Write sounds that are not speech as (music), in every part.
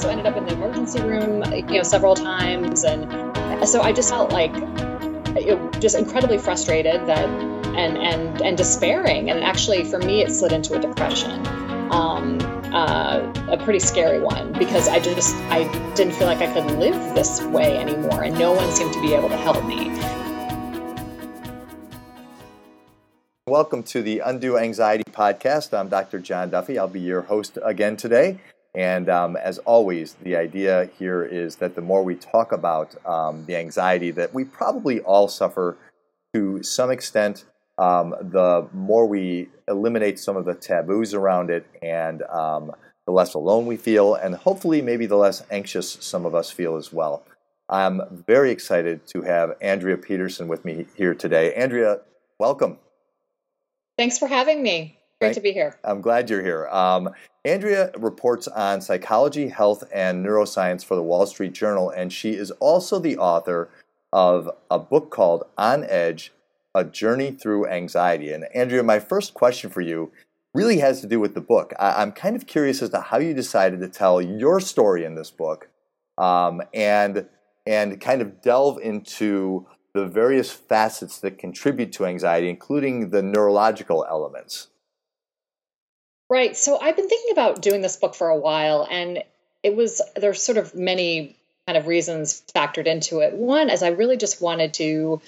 also ended up in the emergency room, you know, several times, and so I just felt like you know, just incredibly frustrated that and and and despairing. And actually, for me, it slid into a depression. Um, uh, a pretty scary one because I just I didn't feel like I could live this way anymore, and no one seemed to be able to help me. Welcome to the Undo Anxiety Podcast. I'm Dr. John Duffy. I'll be your host again today. And um, as always, the idea here is that the more we talk about um, the anxiety that we probably all suffer to some extent, um, the more we eliminate some of the taboos around it and um, the less alone we feel, and hopefully, maybe the less anxious some of us feel as well. I'm very excited to have Andrea Petersen with me here today. Andrea, welcome. Thanks for having me. Great to be here. I'm glad you're here. Um, Andrea reports on psychology, health, and neuroscience for the Wall Street Journal, and she is also the author of a book called On Edge A Journey Through Anxiety. And Andrea, my first question for you really has to do with the book. I- am kind of curious as to how you decided to tell your story in this book um, and, and kind of delve into the various facets that contribute to anxiety, including the neurological elements. Right. So I've been thinking about doing this book for a while, and it was there's sort of many kind of reasons factored into it. One is I really just wanted to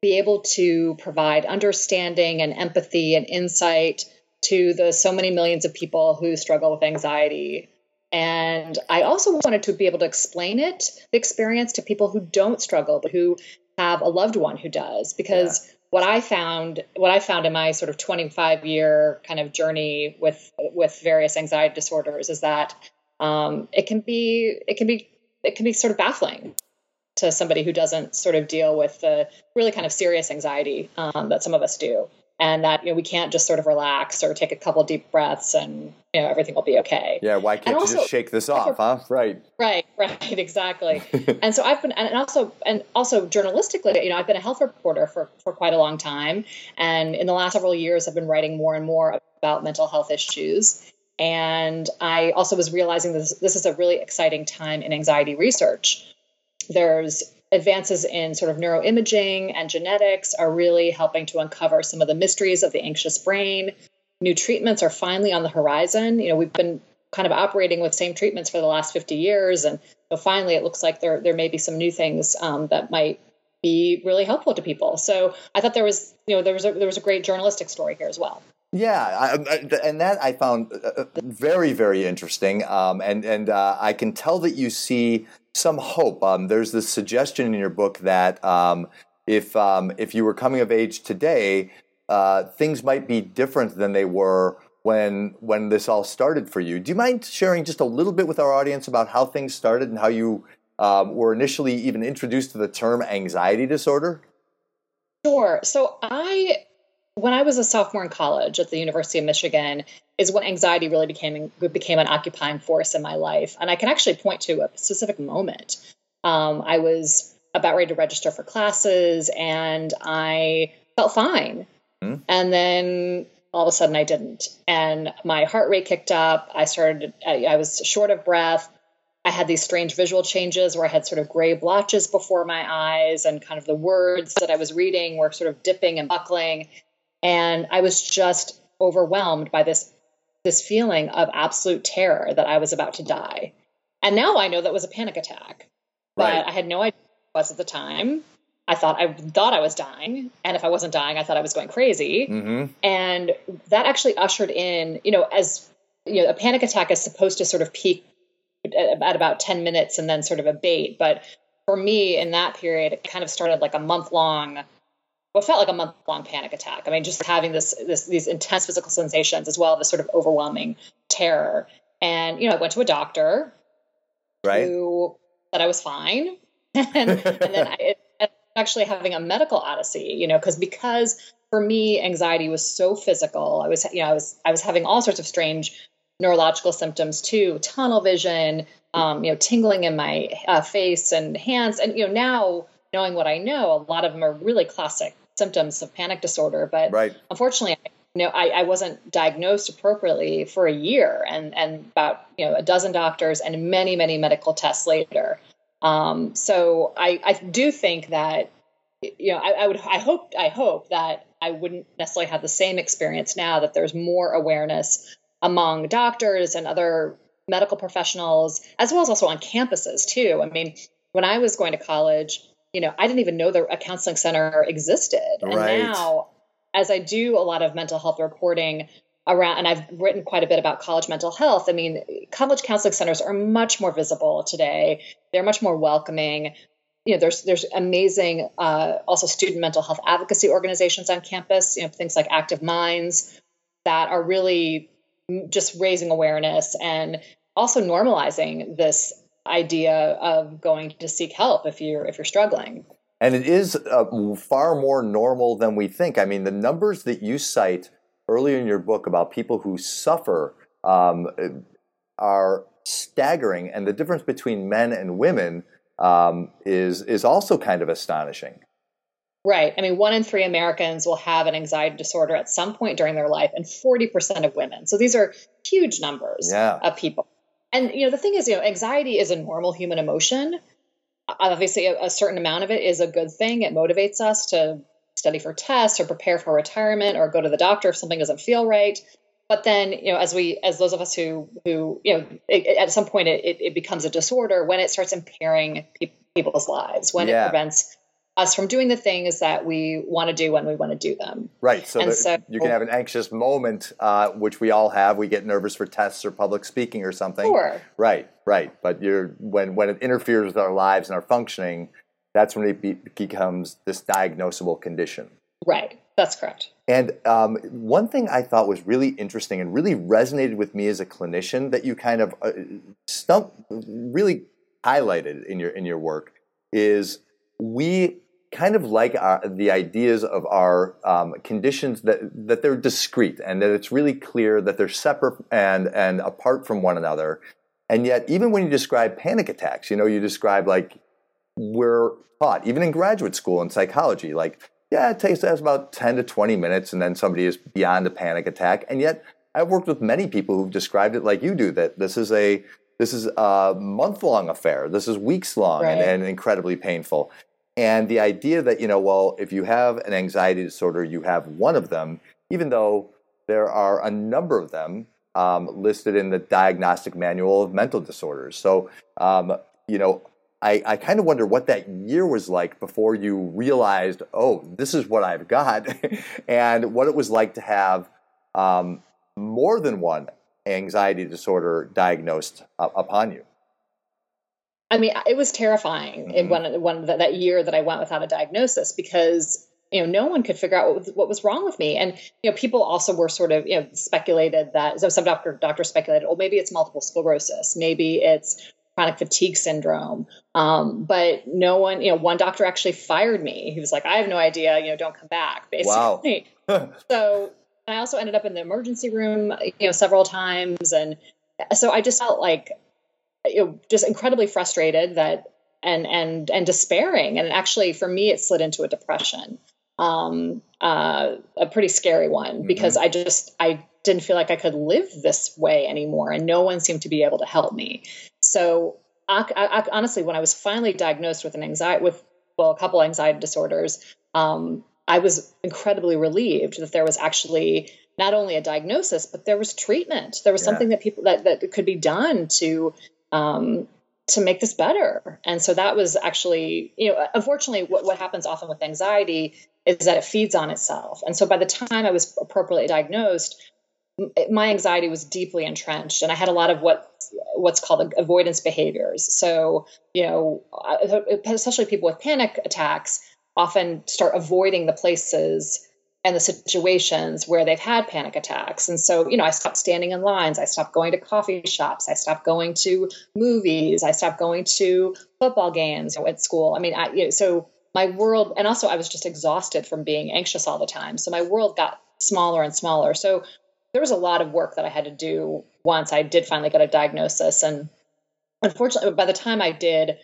be able to provide understanding and empathy and insight to the so many millions of people who struggle with anxiety. And I also wanted to be able to explain it, the experience to people who don't struggle, but who have a loved one who does because. What i found what i found in my sort of 25 year kind of journey with with various anxiety disorders is that um, it can be it can be it can be sort of baffling to somebody who doesn't sort of deal with the really kind of serious anxiety um, that some of us do and that you know we can't just sort of relax or take a couple deep breaths and you know everything will be okay. Yeah, why can't also, you just shake this off, huh? Right. Right, (laughs) right, exactly. (laughs) and so I've been and also and also journalistically, you know, I've been a health reporter for for quite a long time and in the last several years I've been writing more and more about mental health issues. And I also was realizing this this is a really exciting time in anxiety research. There's advances in sort of neuroimaging and genetics are really helping to uncover some of the mysteries of the anxious brain. New treatments are finally on the horizon. You know, we've been kind of operating with same treatments for the last 50 years, and so finally it looks like there there may be some new things um, that might be really helpful to people. So I thought there was, you know, there was a, there was a great journalistic story here as well. Yeah, I, I, and that I found uh, uh, very, very interesting. Um, and and uh, I can tell that you see some hope. Um, there's this suggestion in your book that um, if um, if you were coming of age today, uh, things might be different than they were when when this all started for you. Do you mind sharing just a little bit with our audience about how things started and how you um, were initially even introduced to the term anxiety disorder? Sure. So I when I was a sophomore in college at the University of Michigan, is when anxiety really became became an occupying force in my life, and I can actually point to a specific moment. Um, I was about ready to register for classes, and I felt fine, mm. and then all of a sudden I didn't, and my heart rate kicked up. I started. I, I was short of breath. I had these strange visual changes where I had sort of gray blotches before my eyes, and kind of the words that I was reading were sort of dipping and buckling. And I was just overwhelmed by this this feeling of absolute terror that I was about to die. And now I know that was a panic attack. But right. I had no idea what it was at the time. I thought I thought I was dying, and if I wasn't dying, I thought I was going crazy. Mm-hmm. And that actually ushered in, you know, as you know, a panic attack is supposed to sort of peak at about 10 minutes and then sort of abate. But for me, in that period, it kind of started like a month long what felt like a month long panic attack. I mean, just having this, this these intense physical sensations as well this sort of overwhelming terror. And you know, I went to a doctor right. who said I was fine, (laughs) and, and then I actually having a medical odyssey. You know, because because for me, anxiety was so physical. I was you know I was I was having all sorts of strange neurological symptoms too, tunnel vision, um, you know, tingling in my uh, face and hands, and you know now knowing what I know, a lot of them are really classic symptoms of panic disorder. But right. unfortunately, you know, I, I wasn't diagnosed appropriately for a year and, and about, you know, a dozen doctors and many, many medical tests later. Um, so I, I do think that, you know, I, I would, I hope, I hope that I wouldn't necessarily have the same experience now that there's more awareness among doctors and other medical professionals, as well as also on campuses too. I mean, when I was going to college, you know, I didn't even know that a counseling center existed. Right. And now, as I do a lot of mental health reporting around, and I've written quite a bit about college mental health, I mean, college counseling centers are much more visible today. They're much more welcoming. You know, there's there's amazing uh, also student mental health advocacy organizations on campus. You know, things like Active Minds that are really just raising awareness and also normalizing this idea of going to seek help if you're if you're struggling. And it is uh, far more normal than we think. I mean, the numbers that you cite earlier in your book about people who suffer um, are staggering, and the difference between men and women um, is is also kind of astonishing. Right. I mean, one in three Americans will have an anxiety disorder at some point during their life, and 40% of women. So these are huge numbers yeah. of people. And, you know, the thing is, you know, anxiety is a normal human emotion. Obviously, a, a certain amount of it is a good thing. It motivates us to study for tests or prepare for retirement or go to the doctor if something doesn't feel right. But then, you know, as we, as those of us who, who, you know, it, it, at some point it, it, becomes a disorder when it starts impairing pe- people's lives, when yeah. it prevents us from doing the things that we want to do when we want to do them. Right. So, so you can have an anxious moment, uh, which we all have. We get nervous for tests or public speaking or something. Sure. Right. Right. But you're when when it interferes with our lives and our functioning, that's when it be, becomes this diagnosable condition. Right. That's correct. And um, one thing I thought was really interesting and really resonated with me as a clinician that you kind of uh, stump, really highlighted in your in your work is we kind of like our, the ideas of our um, conditions that that they're discrete and that it's really clear that they're separate and and apart from one another. And yet, even when you describe panic attacks, you know, you describe like we're taught, even in graduate school in psychology, like yeah, it takes us about ten to twenty minutes, and then somebody is beyond a panic attack. And yet, I've worked with many people who've described it like you do that this is a this is a month long affair. This is weeks long right. and, and incredibly painful. And the idea that, you know, well, if you have an anxiety disorder, you have one of them, even though there are a number of them um, listed in the diagnostic manual of mental disorders. So, um, you know, I, I kind of wonder what that year was like before you realized, oh, this is what I've got, (laughs) and what it was like to have um, more than one anxiety disorder diagnosed uh, upon you. I mean, it was terrifying mm-hmm. in one one that, that year that I went without a diagnosis because you know no one could figure out what was, what was wrong with me, and you know people also were sort of you know speculated that so some doctor doctors speculated, oh maybe it's multiple sclerosis, maybe it's chronic fatigue syndrome, um, but no one you know one doctor actually fired me. He was like, I have no idea, you know, don't come back, (laughs) basically. Wow. so I also ended up in the emergency room, you know, several times, and so I just felt like you know, just incredibly frustrated that and and and despairing. And actually, for me, it slid into a depression, um, uh, a pretty scary one mm-hmm. because I just I didn't feel like I could live this way anymore, and no one seemed to be able to help me. So I, I, honestly, when I was finally diagnosed with an anxiety with well, a couple anxiety disorders, um, I was incredibly relieved that there was actually not only a diagnosis, but there was treatment. There was yeah. something that people that, that could be done to um, to make this better. And so that was actually, you know, unfortunately, what, what happens often with anxiety is that it feeds on itself. And so by the time I was appropriately diagnosed, my anxiety was deeply entrenched, and I had a lot of what what's called avoidance behaviors. So, you know, especially people with panic attacks often start avoiding the places and the situations where they've had panic attacks. And so, you know, I stopped standing in lines. I stopped going to coffee shops. I stopped going to movies. I stopped going to football games at school. I mean, I, you know, so my world, and also I was just exhausted from being anxious all the time. So my world got smaller and smaller. So there was a lot of work that I had to do once I did finally get a diagnosis. And unfortunately, by the time I did,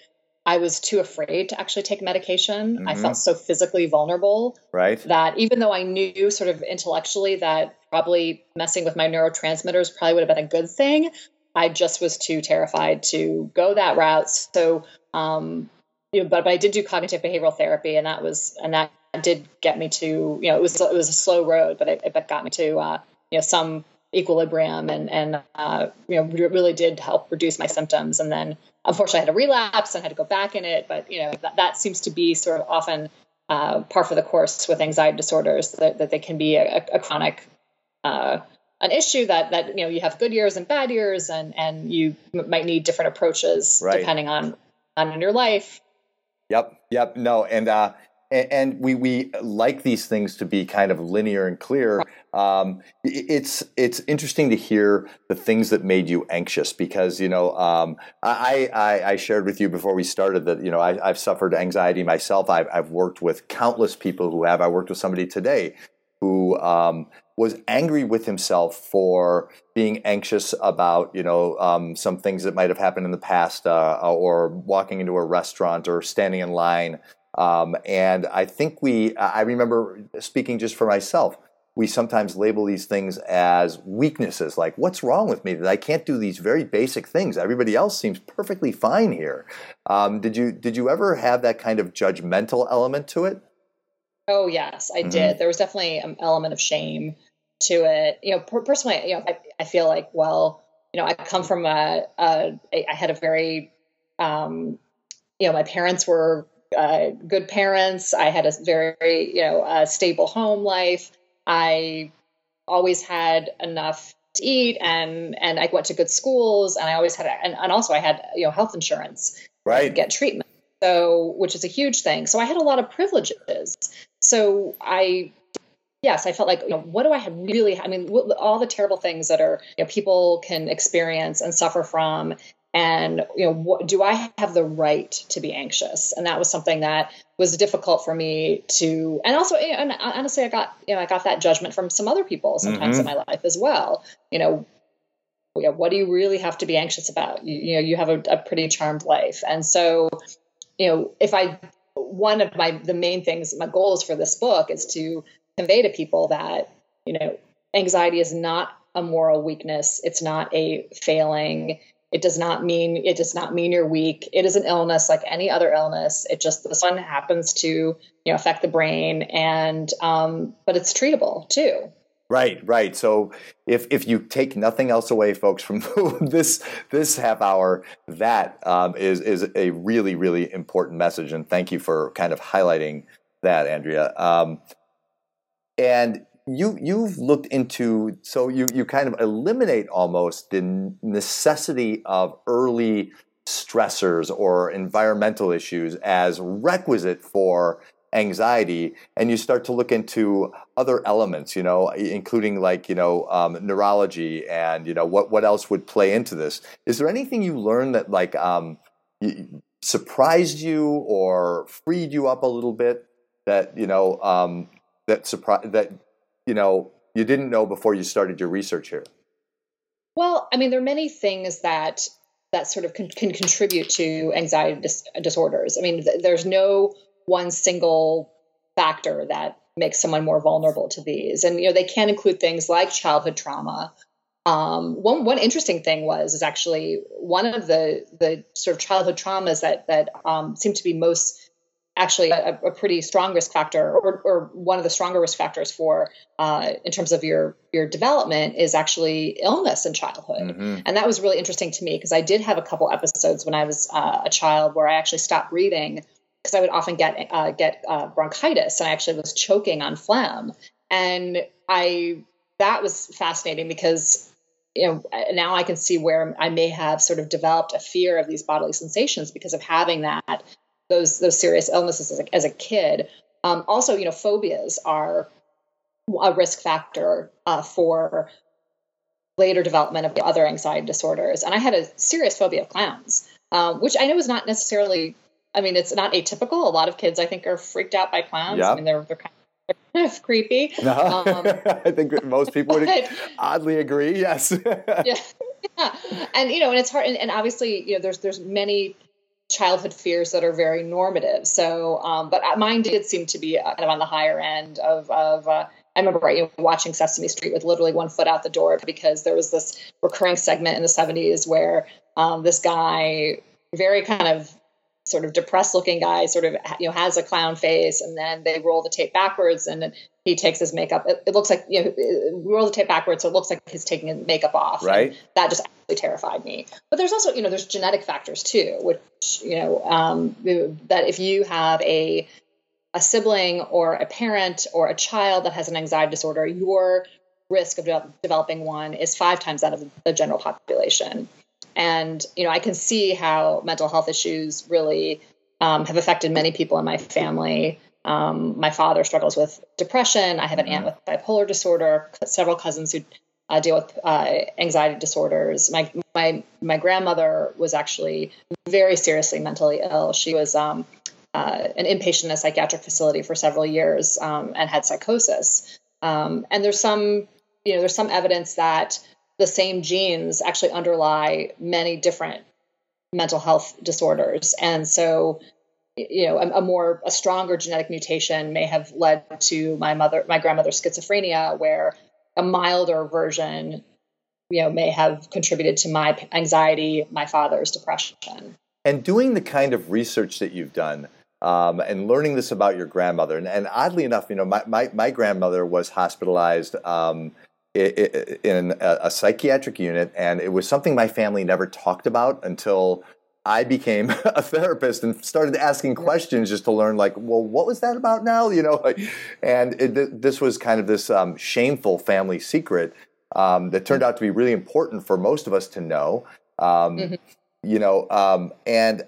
I was too afraid to actually take medication. Mm-hmm. I felt so physically vulnerable. Right. That even though I knew sort of intellectually that probably messing with my neurotransmitters probably would have been a good thing, I just was too terrified to go that route. So, um, you know, but, but I did do cognitive behavioral therapy, and that was and that did get me to you know it was it was a slow road, but it, it got me to uh, you know some equilibrium and and uh, you know really did help reduce my symptoms. And then unfortunately, I had a relapse and had to go back in it. But you know that, that seems to be sort of often uh, par for the course with anxiety disorders that, that they can be a, a chronic uh, an issue that that you know you have good years and bad years and and you m- might need different approaches right. depending on on your life yep yep no and uh and, we we like these things to be kind of linear and clear. Um, it's it's interesting to hear the things that made you anxious because you know um, I, I, I shared with you before we started that you know I, have suffered anxiety myself. I've I've worked with countless people who have. I worked with somebody today who um, was angry with himself for being anxious about you know um, some things that might have happened in the past uh, or walking into a restaurant or standing in line um, and I think we, I remember speaking just for myself, we sometimes label these things as weaknesses. Like, what's wrong with me that I can't do these very basic things? Everybody else seems perfectly fine here. Um, did you did you ever have that kind of judgmental element to it? Oh yes, I mm-hmm. did. There was definitely an element of shame to it. You know, personally, you know, I, I feel like well, you know, I come from a, a I had a very, um, you know, my parents were uh, good parents. I had a very, you know, uh, stable home life. I always had enough to eat, and and I went to good schools, and I always had, and, and also I had, you know, health insurance, right, to get treatment. So, which is a huge thing. So I had a lot of privileges. So I yes, I felt like, you know, what do I have really? I mean, all the terrible things that are, you know, people can experience and suffer from, and you know what, do i have the right to be anxious? And that was something that was difficult for me to and also and honestly i got you know i got that judgment from some other people sometimes mm-hmm. in my life as well. You know what do you really have to be anxious about? You, you know you have a, a pretty charmed life. And so you know if i one of my the main things my goals for this book is to convey to people that you know anxiety is not a moral weakness. It's not a failing it does not mean it does not mean you're weak. It is an illness like any other illness. It just this one happens to you know affect the brain, and um, but it's treatable too. Right, right. So if if you take nothing else away, folks, from (laughs) this this half hour, that um, is is a really really important message, and thank you for kind of highlighting that, Andrea. Um, and you you've looked into so you you kind of eliminate almost the necessity of early stressors or environmental issues as requisite for anxiety and you start to look into other elements you know including like you know um, neurology and you know what what else would play into this. Is there anything you learned that like um, surprised you or freed you up a little bit that you know um, that surprise that you know you didn't know before you started your research here? Well, I mean, there are many things that that sort of can, can contribute to anxiety dis- disorders. I mean, th- there's no one single factor that makes someone more vulnerable to these, and you know they can include things like childhood trauma. Um, one one interesting thing was is actually one of the the sort of childhood traumas that that um, seem to be most actually a, a, pretty strong risk factor or, or one of the stronger risk factors for uh, in terms of your your development is actually illness in childhood mm-hmm. and that was really interesting to me because i did have a couple episodes when i was uh, a child where i actually stopped breathing because i would often get uh, get uh, bronchitis and i actually was choking on phlegm and i that was fascinating because you know now i can see where i may have sort of developed a fear of these bodily sensations because of having that those those serious illnesses as a, as a kid. Um, also, you know, phobias are a risk factor uh, for later development of other anxiety disorders. And I had a serious phobia of clowns, um, which I know is not necessarily. I mean, it's not atypical. A lot of kids, I think, are freaked out by clowns. I mean, they're they're kind of, kind of creepy. Uh-huh. (laughs) Um, I think most people would but, oddly agree. Yes. (laughs) yeah. (laughs) yeah. And you know, and it's hard. And, and obviously, you know, there's there's many childhood fears that are very normative. So, um, but mine did seem to be uh, kind of on the higher end of, of uh, I remember you know, watching Sesame Street with literally one foot out the door because there was this recurring segment in the 70s where um, this guy, very kind of sort of depressed looking guy sort of you know has a clown face and then they roll the tape backwards and he takes his makeup. It, it looks like you know roll the tape backwards so it looks like he's taking his makeup off. Right. that just terrified me but there's also you know there's genetic factors too which you know um, that if you have a a sibling or a parent or a child that has an anxiety disorder your risk of de- developing one is five times that of the general population and you know, I can see how mental health issues really um, have affected many people in my family. Um, my father struggles with depression. I have an aunt with bipolar disorder. Several cousins who deal with uh, anxiety disorders. My my my grandmother was actually very seriously mentally ill. She was um, uh, an inpatient in a psychiatric facility for several years um, and had psychosis. Um, and there's some you know there's some evidence that the same genes actually underlie many different mental health disorders. And so, you know, a, a, more a stronger genetic mutation may have led to my mother, my grandmother's schizophrenia, where a milder version, you know, may have contributed to my anxiety, my father's depression. And doing the kind of research that you've done, um, and learning this about your grandmother. And, and, oddly enough, you know, my, my, my grandmother was hospitalized um, in a, psychiatric unit, and it was something my family never talked about until I became (laughs) a therapist and started asking questions just to learn, like, well, what was that about now? (laughs) You know, and it, this was kind of this um, shameful family secret um, that turned out to be really important for most of us to know. Um, mm-hmm. You know, um, and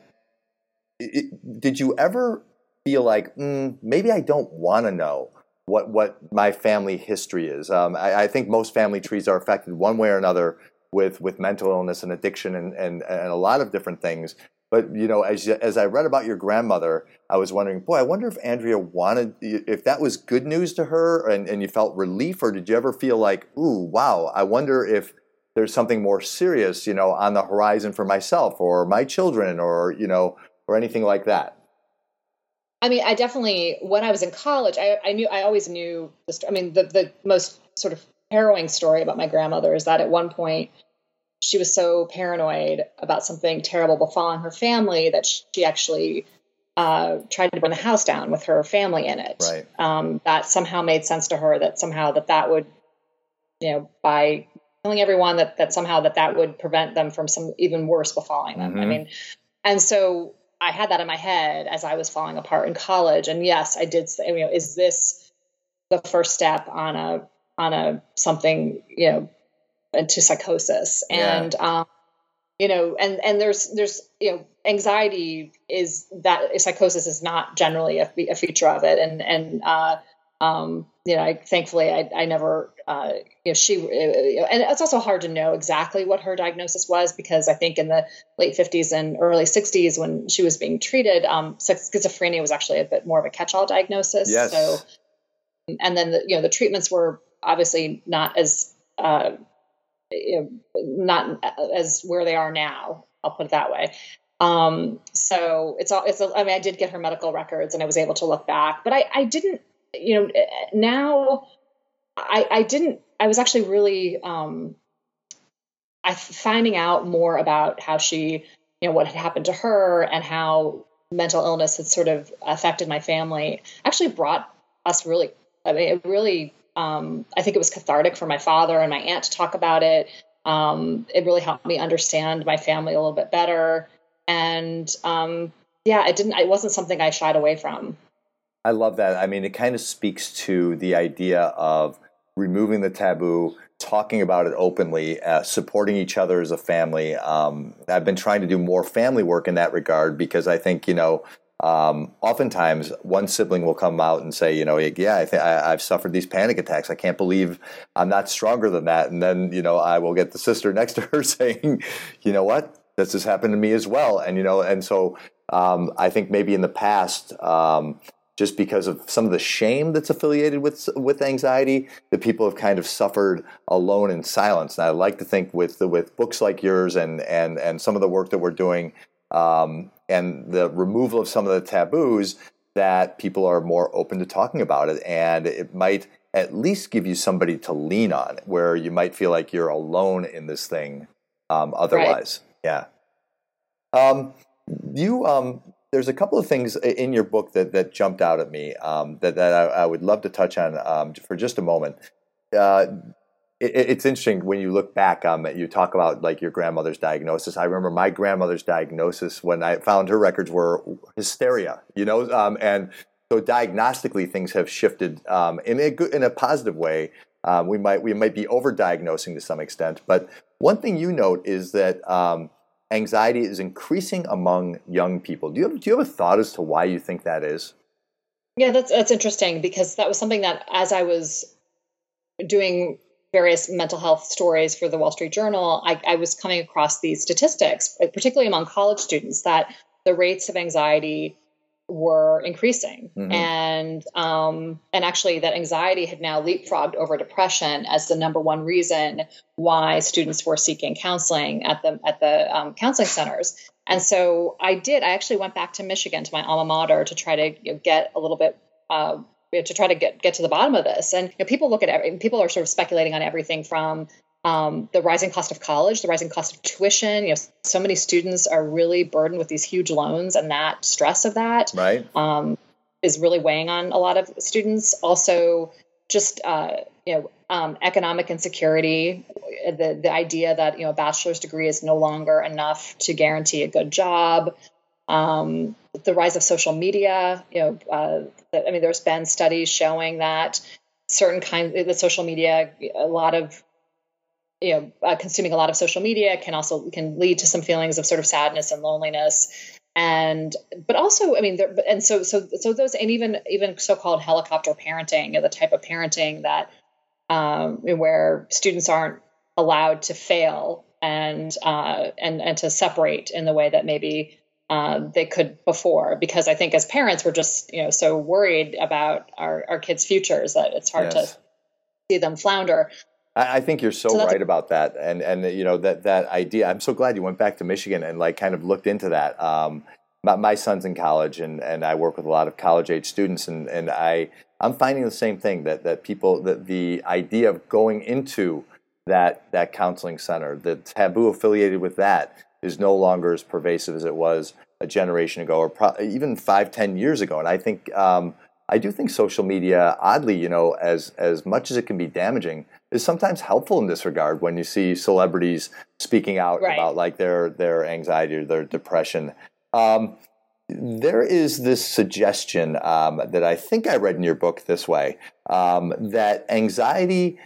it, did you ever feel like mm, maybe I don't want to know? what what my family history is. Um, I, I, think most family trees are affected one way or another with with mental illness and addiction and and, and a lot of different things. But you know, as as I read about your grandmother, I was wondering, boy, I wonder if Andrea wanted if that was good news to her, and, and you felt relief, or did you ever feel like, ooh, wow, I wonder if there's something more serious, you know, on the horizon for myself or my children, or you know, or anything like that. I mean, I definitely when I was in college, I, I knew I always knew. The, I mean, the the most sort of harrowing story about my grandmother is that at one point she was so paranoid about something terrible befalling her family that she actually uh, tried to burn the house down with her family in it. Right. Um, that somehow made sense to her. That somehow that that would, you know, by killing everyone, that that somehow that that would prevent them from some even worse befalling them. Mm-hmm. I mean, and so I had that in my head as I was falling apart in college. And yes, I did say, you know, is this the first step on a on a something, you know, into psychosis? Yeah. And um, you know, and and there's there's you know, anxiety is that psychosis is not generally a, a feature of it, and and uh, um, you know, I, thankfully I, I never, uh, you know, she, uh, and it's also hard to know exactly what her diagnosis was because I think in the late 50s and early 60s when she was being treated, um, schizophrenia was actually a bit more of a catch-all diagnosis. Yes. So, and then the, you know, the treatments were obviously not as, uh, you know, not as where they are now. I'll put it that way. Um, so it's all, it's, a, I mean, I did get her medical records and I was able to look back, but I, I didn't, you know, now I, I didn't, I was actually really, um, I finding out more about how she, you know, what had happened to her and how mental illness had sort of affected my family actually brought us really, I mean, it really, um, I think it was cathartic for my father and my aunt to talk about it. Um, it really helped me understand my family a little bit better. And, um, yeah, it didn't, it wasn't something I shied away from. I love that. I mean, it kind of speaks to the idea of removing the taboo, talking about it openly, uh, supporting each other as a family. Um, I've been trying to do more family work in that regard because I think, you know, um, oftentimes one sibling will come out and say, you know, yeah, I think I've suffered these panic attacks. I can't believe I'm not stronger than that. And then, you know, I will get the sister (laughs) next to her (laughs) saying, you know what, this has happened to me as well. And, you know, and so um, I think maybe in the past, um, just because of some of the shame that's affiliated with with anxiety that people have kind of suffered alone in silence. And I like to think with with books like yours and and and some of the work that we're doing um, and the removal of some of the taboos that people are more open to talking about it. And it might at least give you somebody to lean on where you might feel like you're alone in this thing um, otherwise. Right. yeah. Um, you um, there's a couple of things in your book that, that jumped out at me um, that, that I, I, would love to touch on um, for just a moment. Uh, it, it's interesting when you look back um, you talk about like your grandmother's diagnosis. I remember my grandmother's diagnosis when i found her records were hysteria you know um, and so diagnostically things have shifted um, in a good, in a positive way. Um, we might we might be overdiagnosing to some extent but one thing you note is that um, anxiety is increasing among young people. Do you have, do you have a thought as to why you think that is? Yeah that's that's interesting because that was something that as i was doing various mental health stories for the Wall Street Journal, I, I, was coming across these statistics, particularly among college students, that the rates of anxiety were increasing, mm-hmm. and um, and actually that anxiety had now leapfrogged over depression as the number one reason why students were seeking counseling at the at the um, counseling centers. And so I did. I actually went back to Michigan to my alma mater to try to you know, get a little bit uh, to try to get get to the bottom of this. And you know, people look at every, people are sort of speculating on everything from um, the rising cost of college, the rising cost of tuition. You know, so many students are really burdened with these huge loans, and that stress of that right. um, is really weighing on a lot of students. Also, just uh, you know, um, economic insecurity, the the idea that you know a bachelor's degree is no longer enough to guarantee a good job. Um, the rise of social media, you know, uh, I mean, there's been studies showing that certain kinds the social media, a lot of you know, uh, consuming a lot of social media can also can lead to some feelings of sort of sadness and loneliness. And but also i mean there, and so so so those and even even so-called helicopter parenting the type of parenting that um, where students aren't allowed to fail and uh, and and to separate in the way that maybe uh, they could before because I think as parents we're just you know so worried about our, our kids' futures that it's hard yes. to see them flounder. I, think you're so, so right about that, and and you know that that idea. I'm so glad you went back to Michigan and like kind of looked into that. Um, my, my son's in college, and and I work with a lot of college age students, and and I I'm finding the same thing that that people that the idea of going into that that counseling center, the taboo affiliated with that is no longer as pervasive as it was a generation ago or pro- even five, ten years ago. And I think um, I do think social media, oddly, you know, as as much as it can be damaging, is sometimes helpful in this regard when you see celebrities speaking out right. about like their their anxiety or their depression. Um, there is this suggestion um, that I think I read in your book this way um, that anxiety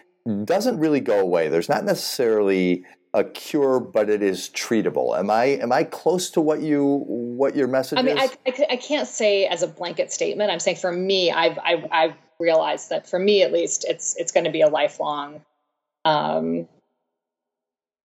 doesn't really go away. There's not necessarily a cure, but it is treatable. Am I am I close to what you what your message I mean, is? I, I, I can't say as a blanket statement. I'm saying for me, I've I've, I've realized that for me at least, it's it's going to be a lifelong um,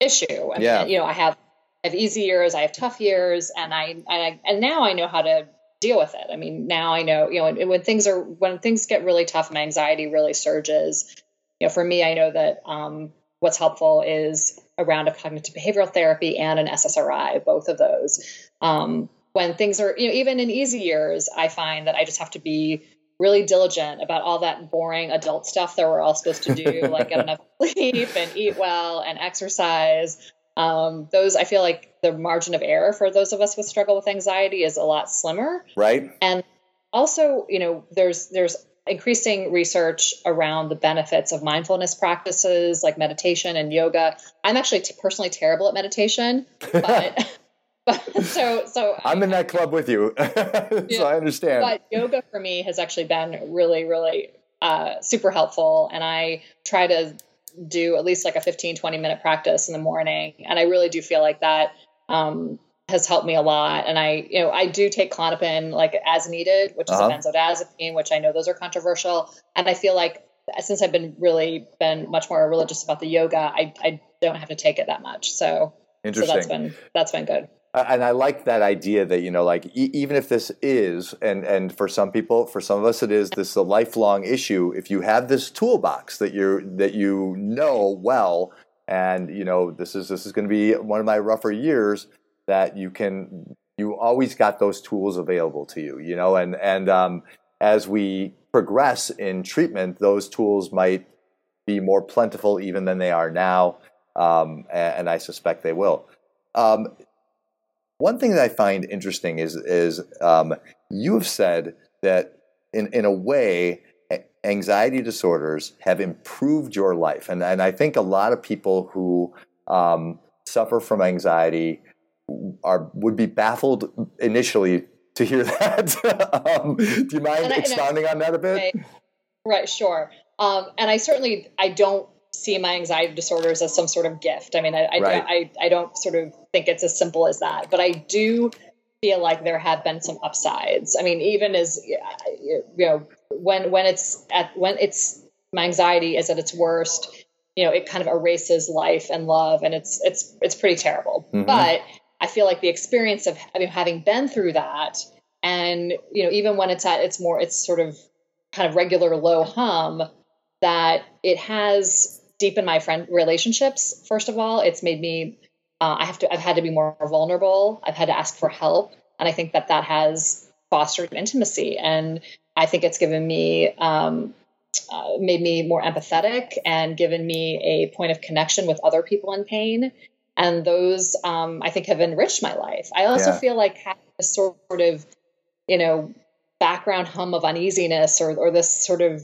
issue. I yeah. Mean, you know, I have I have easy years, I have tough years, and I, and I and now I know how to deal with it. I mean, now I know you know when things are when things get really tough, my anxiety really surges. You know, for me, I know that um, what's helpful is around a cognitive behavioral therapy and an SSRI, both of those. Um, when things are, you know, even in easy years, I find that I just have to be really diligent about all that boring adult stuff that we're all supposed to do, (laughs) like get enough sleep and eat well and exercise. Um, those I feel like the margin of error for those of us with struggle with anxiety is a lot slimmer. Right. And also, you know, there's there's increasing research around the benefits of mindfulness practices like meditation and yoga. I'm actually t- personally terrible at meditation, (laughs) but, but so so I'm in that club with you, (laughs) so yeah, I understand. But yoga for me has actually been really, really uh, super helpful, and I try to do at least like a 15 20 minute practice in the morning and i really do feel like that um, has helped me a lot. And I, you know, I do take Klonopin like as needed, which is uh-huh. a benzodiazepine, which I know those are controversial. And I feel like since I've been really been much more religious about the yoga, I, I don't have to take it that much. So, Interesting. so that's been that's been good. And I like that idea that you know, like e- even if this is, and and for some people, for some of us, it is this is a lifelong issue. If you have this toolbox that you that you know well, and you know this is this is going to be one of my rougher years, that you can you always got those tools available to you, you know, and and um, as we progress in treatment, those tools might be more plentiful even than they are now, um, and, I suspect they will. Um, one thing that I find interesting is is um, you have said that in in a way anxiety disorders have improved your life, and and I think a lot of people who um, suffer from anxiety are would be baffled initially to hear (laughs) that. um, do you mind I, expounding on that a bit? Right, right sure. Um, and I certainly I don't see my anxiety disorders as some sort of gift. I mean, I I, right. I, I don't sort of think it's as simple as that, but I do feel like there have been some upsides. I mean, even as you know, when when it's at when it's my anxiety is at its worst, you know, it kind of erases life and love, and it's it's it's pretty terrible. Mm-hmm. But I feel like the experience of having, having been through that, and you know, even when it's at its more, it's sort of kind of regular low hum, that it has deepened my friend relationships. First of all, it's made me. Uh, I have to. I've had to be more vulnerable. I've had to ask for help, and I think that that has fostered intimacy. And I think it's given me um, uh, made me more empathetic and given me a point of connection with other people in pain and those um, I think have enriched my life. I also yeah. feel like having this sort of you know background hum of uneasiness or or this sort of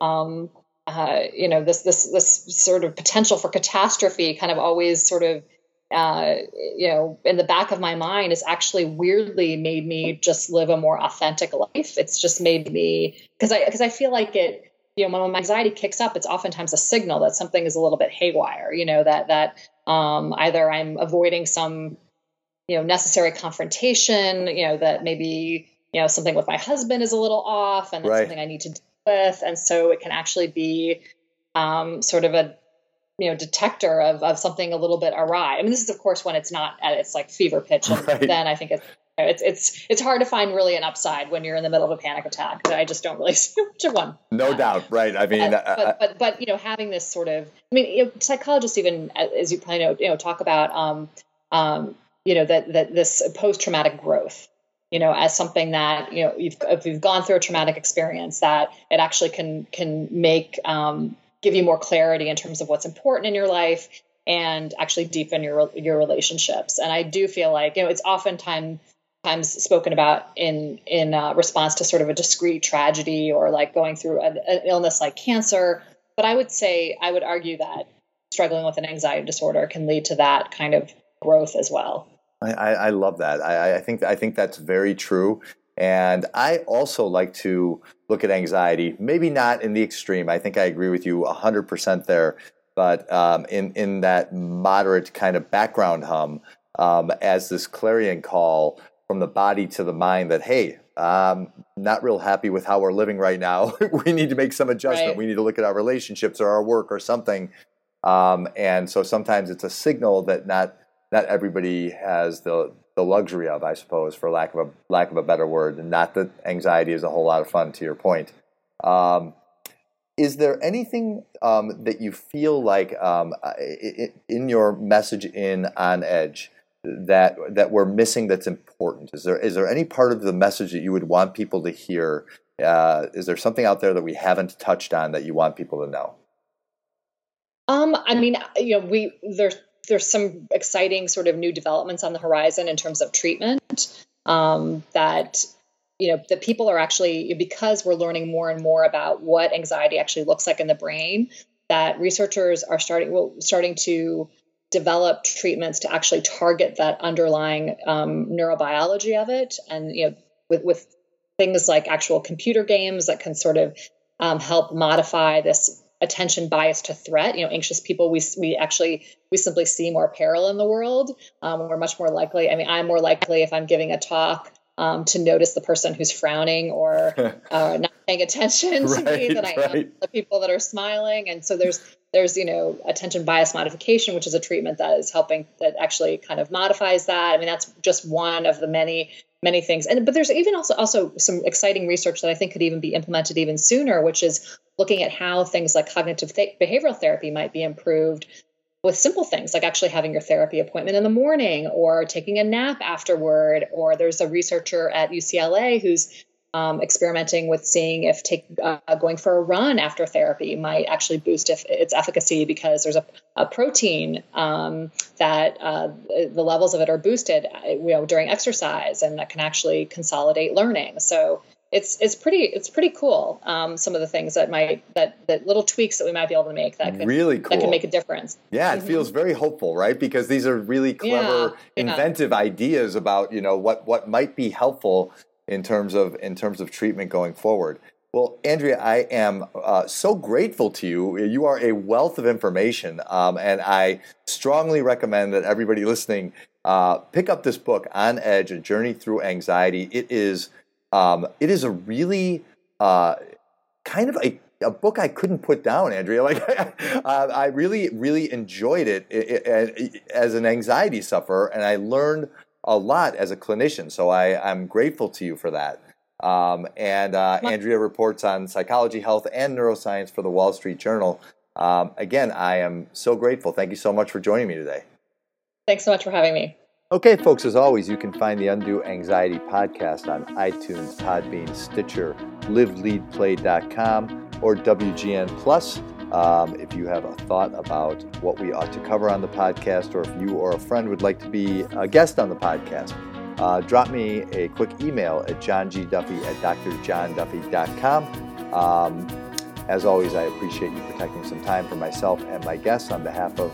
um, uh, you know this this this sort of potential for catastrophe kind of always sort of uh, you know in the back of my mind has actually weirdly made me just live a more authentic life. It's just made me because I because I feel like it you know when my anxiety kicks up it's oftentimes a signal that something is a little bit haywire you know that that um, either I'm avoiding some, you know, necessary confrontation, you know, that maybe, you know, something with my husband is a little off and that's right. something I need to deal with. And so it can actually be um, sort of a, you know, detector of, of something a little bit awry. I mean, this is of course when it's not at its like fever pitch. And (laughs) right. then I think it's, it's it's it's hard to find really an upside when you're in the middle of a panic attack. I just don't really (laughs) see much of one. No doubt, right? I mean, but, uh, but, but, but you know, having this sort of, I mean, you know, psychologists even, as you probably know, you know, talk about, um, um, you know, that that this post traumatic growth, you know, as something that you know, you've if you've gone through a traumatic experience, that it actually can can make um, give you more clarity in terms of what's important in your life and actually deepen your your relationships. And I do feel like you know, it's oftentimes times spoken about in in uh, response to sort of a discrete tragedy or like going through an, an, illness like cancer. But I would say I would argue that struggling with an anxiety disorder can lead to that kind of growth as well. I, I love that. I, I think I think that's very true. And I also like to look at anxiety, maybe not in the extreme. I think I agree with you 100% there, but um, in, in that moderate kind of background hum um, as this clarion call from the body to the mind that hey i'm not real happy with how we're living right now. (laughs) We need to make some adjustment. Right. we need to look at our relationships or our work or something. Um, and so sometimes it's a signal that not not everybody has the the luxury of i suppose for lack of a lack of a better word and not that anxiety is a whole lot of fun to your point. Um, is there anything um, that you feel like um, in your message in on edge that that we're missing that's important? Is there is there any part of the message that you would want people to hear? Uh, is there something out there that we haven't touched on that you want people to know? Um, I mean, you know, we there's there's some exciting sort of new developments on the horizon in terms of treatment um, that you know that people are actually because we're learning more and more about what anxiety actually looks like in the brain that researchers are starting well starting to develop treatments to actually target that underlying um, neurobiology of it and you know with, with things like actual computer games that can sort of um, help modify this attention bias to threat you know anxious people we, we actually we simply see more peril in the world um, we're much more likely i mean i'm more likely if i'm giving a talk um, to notice the person who's frowning or (laughs) uh, not paying attention to right, me than I right. am the people that are smiling. And so there's there's you know attention bias modification, which is a treatment that is helping that actually kind of modifies that. I mean that's just one of the many many things. And but there's even also also some exciting research that I think could even be implemented even sooner, which is looking at how things like cognitive th- behavioral therapy might be improved with simple things like actually having your therapy appointment in the morning or taking a nap afterward. Or there's a researcher at UCLA who's um, experimenting with seeing if take uh, going for a run after therapy might actually boost if, its efficacy because there's a, a protein um, that uh, the levels of it are boosted you know during exercise and that can actually consolidate learning so it's it's pretty it's pretty cool. Um, some of the things that might that that little tweaks that we might be able to make that can, really cool. that can make a difference. Yeah, it mm-hmm. feels very hopeful, right? Because these are really clever, yeah, inventive yeah. ideas about you know what what might be helpful in terms of in terms of treatment going forward. Well, Andrea, I am uh, so grateful to you. You are a wealth of information, um, and I strongly recommend that everybody listening uh, pick up this book, On Edge: A Journey Through Anxiety. It is um, it is a really uh, kind of a, a book I couldn't put down, Andrea. (laughs) Like I really, really enjoyed it, it, it, as an anxiety sufferer, and I learned a lot as a clinician. So I, I'm grateful to you for that. Um, and uh, Andrea reports on psychology, health, and neuroscience for the Wall Street Journal. Um, again, I am so grateful. Thank you so much for joining me today. Thanks so much for having me. Okay, folks, as always, you can find the Undo Anxiety podcast on iTunes, Podbean, Stitcher, liveleadplay.com, or WGN Plus. Um, if you have a thought about what we ought to cover on the podcast, or if you or a friend would like to be a guest on the podcast, uh, drop me a quick email at johngduffy at drjohnduffy.com. Um, as always, I appreciate you protecting some time for myself and my guests on behalf of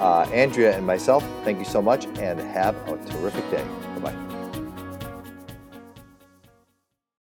uh, Andrea and myself, thank you so much and have a terrific day.